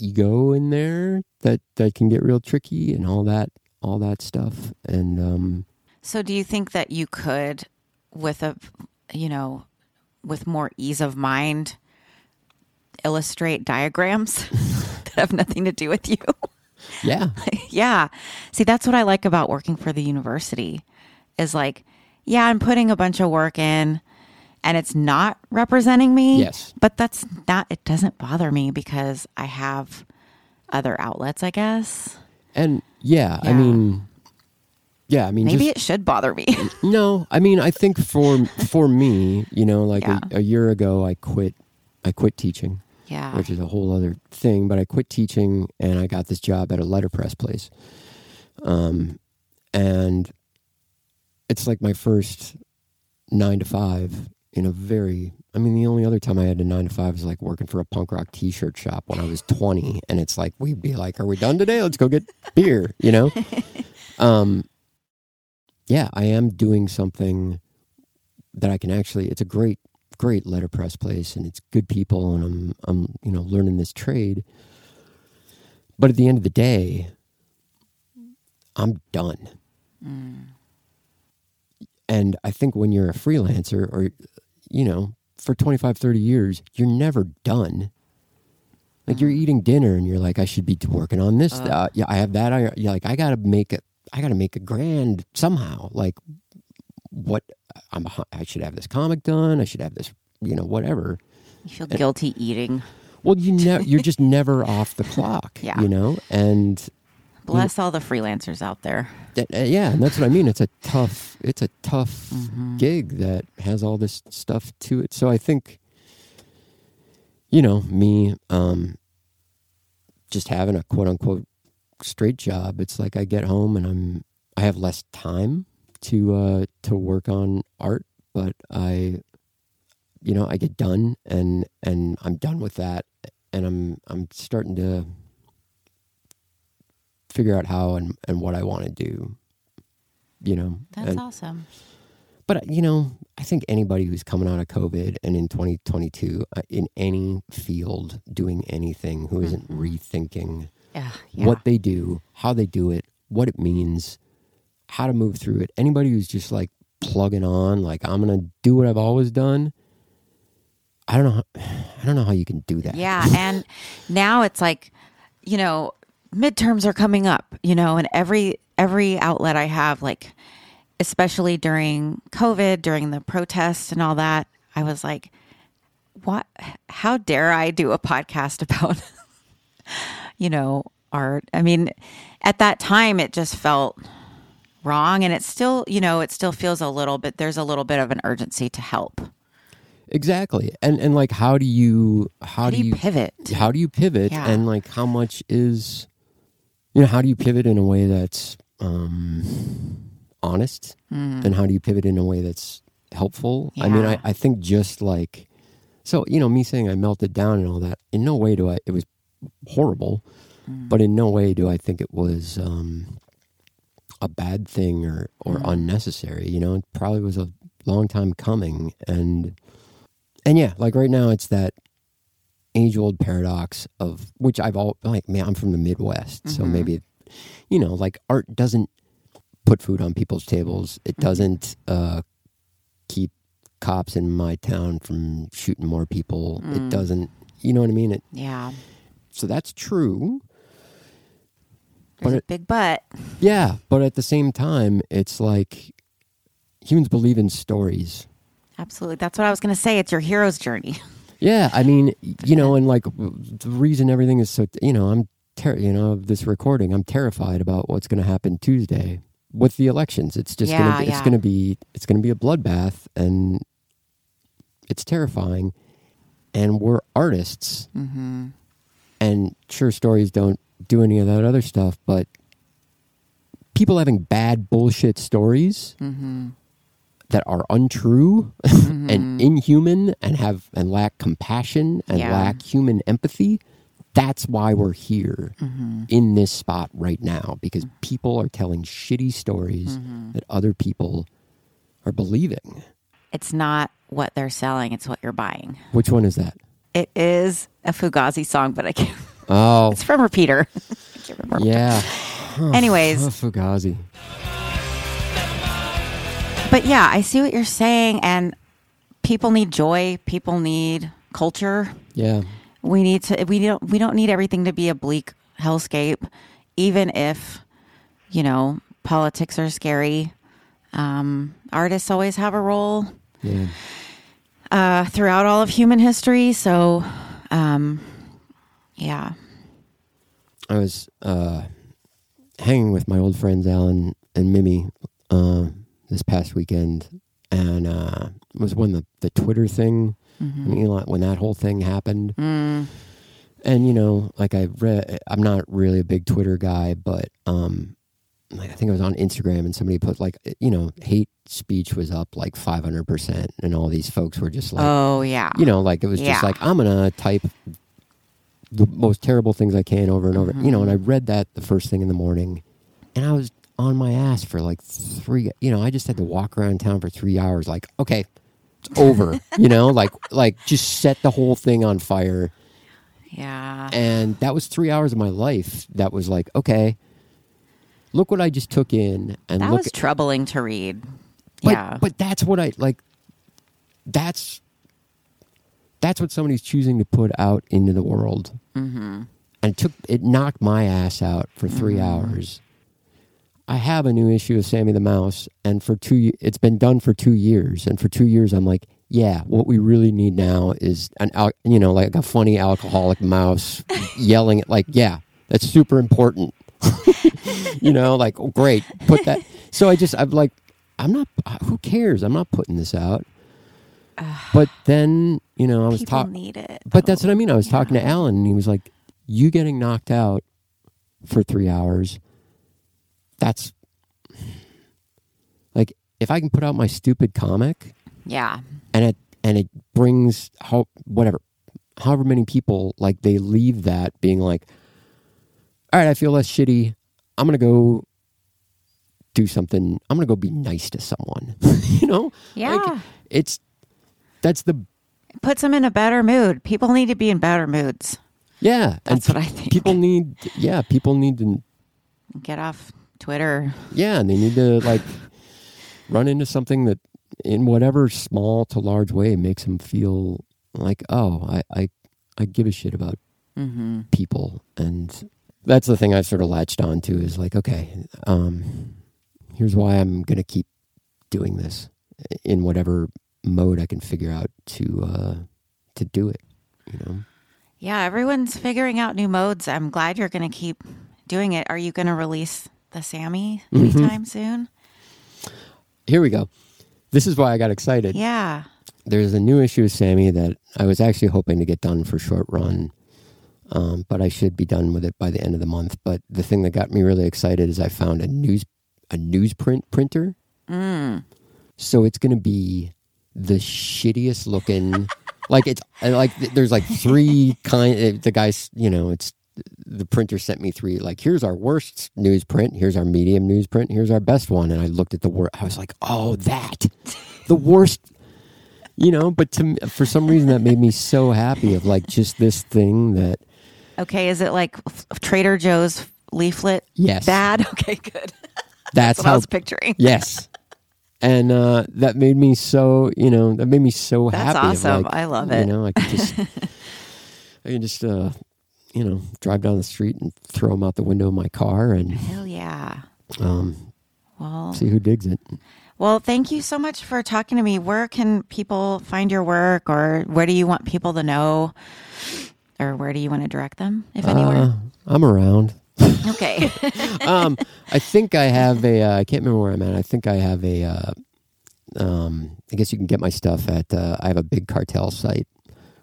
ego in there that that can get real tricky and all that all that stuff. And um, So, do you think that you could, with a, you know, with more ease of mind, illustrate diagrams that have nothing to do with you? yeah, yeah. See, that's what I like about working for the university is like, yeah, I'm putting a bunch of work in and it's not representing me. Yes. But that's not, it doesn't bother me because I have other outlets, I guess. and yeah, I mean, yeah, I mean, Maybe just, it should bother me. No, I mean, I think for for me, you know, like Yeah. a, a year ago, I quit. I quit teaching, yeah. which is a whole other thing. But I quit teaching, and I got this job at a letterpress place. Um, and it's like my first nine to five in a very. I mean, the only other time I had a nine to five was like working for a punk rock T-shirt shop when I was twenty, and it's like we'd be like, "Are we done today? Let's go get beer," you know. um, yeah, I am doing something that I can actually. It's a great, great letterpress place, and it's good people, and I'm, I'm, you know, learning this trade. But at the end of the day, I'm done. And I think when you're a freelancer, or you know, for 25, 30 years, you're never done. Like you're mm. eating dinner, and you're like, I should be working on this. Uh, uh yeah, I have that. I yeah, like I gotta make it. I gotta make a grand somehow. Like what I'm uh, I should have this comic done. I should have this, you know, whatever. You feel guilty eating. Well, you never, you're just never off the clock, Yeah. you know, and Bless all the freelancers out there. uh, yeah, and that's what I mean. It's a tough, it's a tough Mm-hmm. gig that has all this stuff to it. So I think, you know, me, um, just having a quote unquote straight job. It's like I get home and I'm, I have less time to uh to work on art, but I, you know, I get done and and I'm done with that, and I'm I'm starting to figure out how and and what I want to do. You know, That's and, awesome. but you know, I think anybody who's coming out of COVID and in 2022 uh, in any field doing anything who isn't rethinking Yeah. yeah. what they do, how they do it, what it means, how to move through it. Anybody who's just like plugging on, like I'm gonna do what I've always done. I don't know. How, I don't know how you can do that. Yeah, and now it's like, you know, midterms are coming up, you know, and every every outlet I have like especially during COVID, during the protests and all that, I was like, what how dare I do a podcast about you know, art? I mean, at that time it just felt wrong and it still, you know, it still feels a little bit there's a little bit of an urgency to help. exactly. And and like, how do you how, How do you pivot? How do you pivot? Yeah. And like, how much is you know? How do you pivot in a way that's um, honest? Mm. And how do you pivot in a way that's helpful? I mean, I, I think just like so, you know, me saying I melted down and all that. In no way do I. It was horrible, Mm. but in no way do I think it was um, a bad thing or or Mm. unnecessary. You know, it probably was a long time coming, and and yeah, like right now, it's that age old paradox of which I've all like, man, I'm from the Midwest, so Mhm. maybe, you know, like art doesn't put food on people's tables. It Mhm. doesn't uh, keep cops in my town from shooting more people. Mm. It doesn't, you know what I mean? It, Yeah. so that's true. There's But it- big but. Yeah, but at the same time, it's like humans believe in stories. Absolutely. That's what I was going to say. It's your hero's journey. Yeah, I mean, you know, and like the reason everything is so, you know, I'm, ter- you know, of this recording, I'm terrified about what's going to happen Tuesday with the elections. It's just Yeah, gonna, be, it's yeah. gonna be, it's gonna be a bloodbath, and it's terrifying. And we're artists, Mm-hmm. and sure, stories don't do any of that other stuff, but people having bad bullshit stories Mm-hmm. That are untrue Mm-hmm. and inhuman and have and lack compassion and Yeah. lack human empathy that's why we're here Mm-hmm. in this spot right now because people are telling shitty stories Mm-hmm. that other people are believing It's not what they're selling, it's what you're buying. which one is that It is a Fugazi song, but I can't. oh It's from Repeater. I can't remember. yeah Anyways, oh, fugazi but yeah, I see what you're saying. And people need joy, people need culture. yeah we need to we don't we don't need everything to be a bleak hellscape even if you know politics are scary um, artists always have a role yeah uh, throughout all of human history so um, yeah I was uh, hanging with my old friends Alan and Mimi uh, this past weekend, and uh, it was when the, the Twitter thing, when Elon, when that whole thing happened. mm, And you know, like I read, I'm not really a big Twitter guy, but um, like I think it was on Instagram, and somebody put like, you know, hate speech was up like 500 percent, and all these folks were just like, oh yeah you know, like it was just like I'm gonna type the most terrible things I can over and over. You know, and I Mm-hmm. read that the first thing in the morning, and I was on my ass for like three. You know, I just had to walk around town for three hours. Like, okay, it's over. you know, like like just set the whole thing on fire, yeah and that was three hours of my life. That was like, okay, look what I just took in, and that look. was troubling to read But, yeah but that's what I like. That's that's what somebody's choosing to put out into the world, mm-hmm. and it took it knocked my ass out for 3 Mm-hmm. hours. I have a new issue of Sammy the Mouse, and for two, it's been done for two years, and for two years, I'm like, yeah, what we really need now is an, al- you know, like a funny alcoholic mouse yelling at, like, yeah, that's super important. you know, like, oh, great, put that. So I just, I'm like, I'm not. Uh, who cares? I'm not putting this out. But then, you know, I was talking. need it But that's what I mean. I was Yeah. talking to Alan, and he was like, "You getting knocked out for three hours? That's like if I can put out my stupid comic, yeah and it and it brings how whatever, however many people like they leave that being like, all right, I feel less shitty. I'm gonna go." Do something. I'm gonna go be nice to someone. you know, yeah Like, it's that's the puts them in a better mood people need to be in better moods yeah. that's and what i think people need yeah people need to get off twitter yeah and they need to like run into something that in whatever small to large way makes them feel like oh i i, I give a shit about mm-hmm. people and that's the thing i've sort of latched on to is like okay um here's why i'm gonna keep doing this in whatever mode i can figure out to uh to do it you know Yeah, everyone's figuring out new modes. I'm glad you're going to keep doing it. Are you going to release the Sammy Mm-hmm. anytime soon? here we go this is why i got excited Yeah. there's a new issue of Sammy that I was actually hoping to get done for short run, um, but I should be done with it by the end of the month. But the thing that got me really excited is I found a news a newsprint printer. Mm. So it's going to be the shittiest looking. like it's like there's like three kind. The guys, you know, it's the printer sent me three. Like here's our worst newsprint. Here's our medium newsprint. Here's our best one. And I looked at the word. I was like, oh, that the worst you know, but to, for some reason that made me so happy of like just this thing that Okay, is it like f- Trader Joe's leaflet? Yes. Bad? Okay, good. that's, That's what I how was picturing. yes. And uh, that made me so, you know, that made me so That's happy. that's awesome. like, I love it. You know, I could just, I can just, uh, you know, drive down the street and throw them out the window of my car and Hell yeah. um, Well, see who digs it. well, thank you so much for talking to me. Where can people find your work, or where do you want people to know, or where do you want to direct them, if anywhere? Uh, I'm around. okay. um, I think I have a. Uh, I can't remember where I'm at. I think I have a. Uh, um, I guess you can get my stuff at. Uh, I have a big cartel site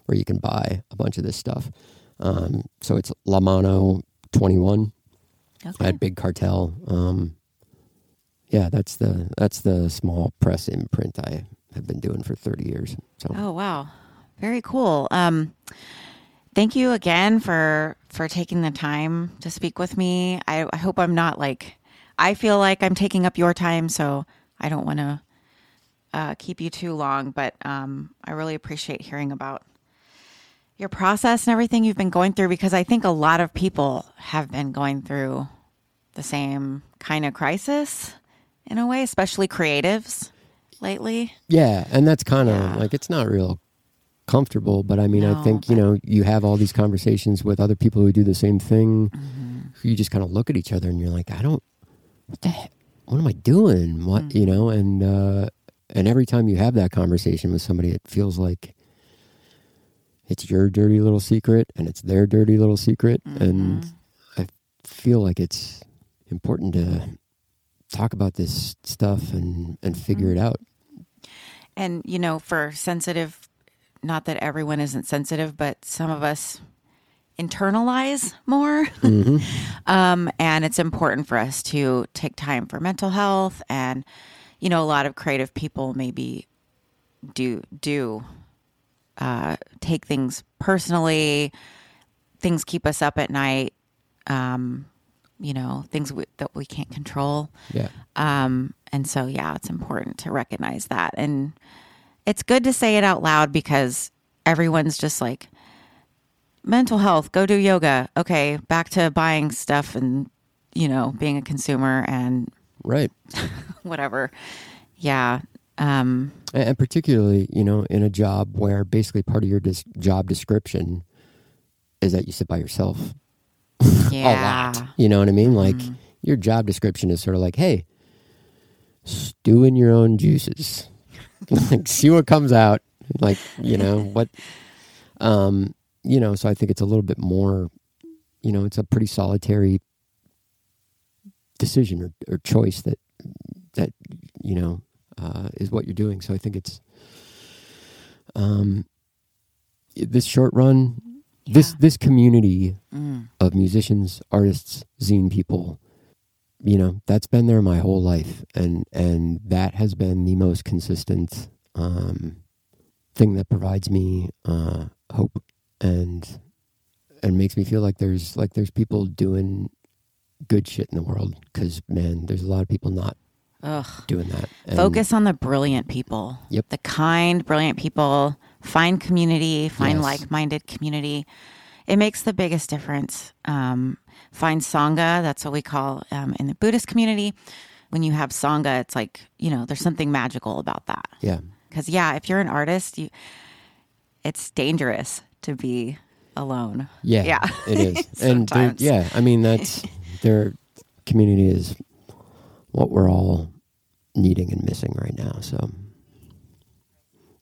where you can buy a bunch of this stuff. Um, so it's La Mano twenty one okay. at Big Cartel. Um, yeah, that's the that's the small press imprint I have been doing for thirty years. So Oh wow, very cool. Um, thank you again for for taking the time to speak with me. I, I hope I'm not like I feel like I'm taking up your time, so I don't want to uh, keep you too long. But um, I really appreciate hearing about your process and everything you've been going through because I think a lot of people have been going through the same kind of crisis in a way, especially creatives lately. Yeah, and that's kind of Yeah. like it's not real comfortable, but I mean, I No, think you know you have all these conversations with other people who do the same thing. Mm-hmm. You just kind of look at each other and you're like, I don't, what the heck, what am I doing? What Mm-hmm. you know? And uh, and every time you have that conversation with somebody, it feels like it's your dirty little secret and it's their dirty little secret, and Mm-hmm. I feel like it's important to talk about this stuff and and figure Mm-hmm. it out. and you know for sensitive not that everyone isn't sensitive but some of us internalize more um, and it's important for us to take time for mental health and you know a lot of creative people maybe do do uh, take things personally things keep us up at night um, you know things we, that we can't control Yeah. um, and so, yeah, it's important to recognize that. And it's good to say it out loud because everyone's just like, mental health, go do yoga. Okay, back to buying stuff and, you know, being a consumer and Right. whatever. Yeah. Um, And particularly, you know, in a job where basically part of your dis- job description is that you sit by yourself yeah. a lot. You know what I mean? Like your job description is sort of like, hey, stew in your own juices. like see what comes out. Like, you know, what um, you know, so I think it's a little bit more, you know, it's a pretty solitary decision or, or choice that that, you know, uh, is what you're doing. So I think it's um this short run this this community Mm. of musicians, artists, zine people, you know, that's been there my whole life, and and that has been the most consistent um, thing that provides me uh, hope and and makes me feel like there's like there's people doing good shit in the world because man, there's a lot of people not Ugh. doing that. And- Focus on the brilliant people. Yep. The kind, brilliant people. Find community, find Yes. like minded community. It makes the biggest difference. Um, find Sangha. That's what we call um, in the Buddhist community. When you have Sangha, it's like, you know, there's something magical about that. Yeah, Because, yeah, if you're an artist, you, it's dangerous to be alone. yeah, Yeah. it is. and there- Sometimes. yeah, I mean that's their community is what we're all needing and missing right now. So,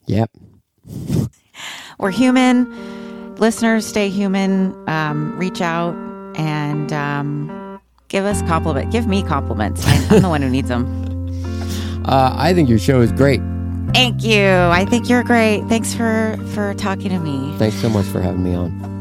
yep. We're human. Listeners, stay human. Um, reach out and um, give us compliment. Give me compliments. I, I'm the one who needs them. Uh, I think your show is great. Thank you. I think you're great. Thanks for for talking to me. Thanks so much for having me on.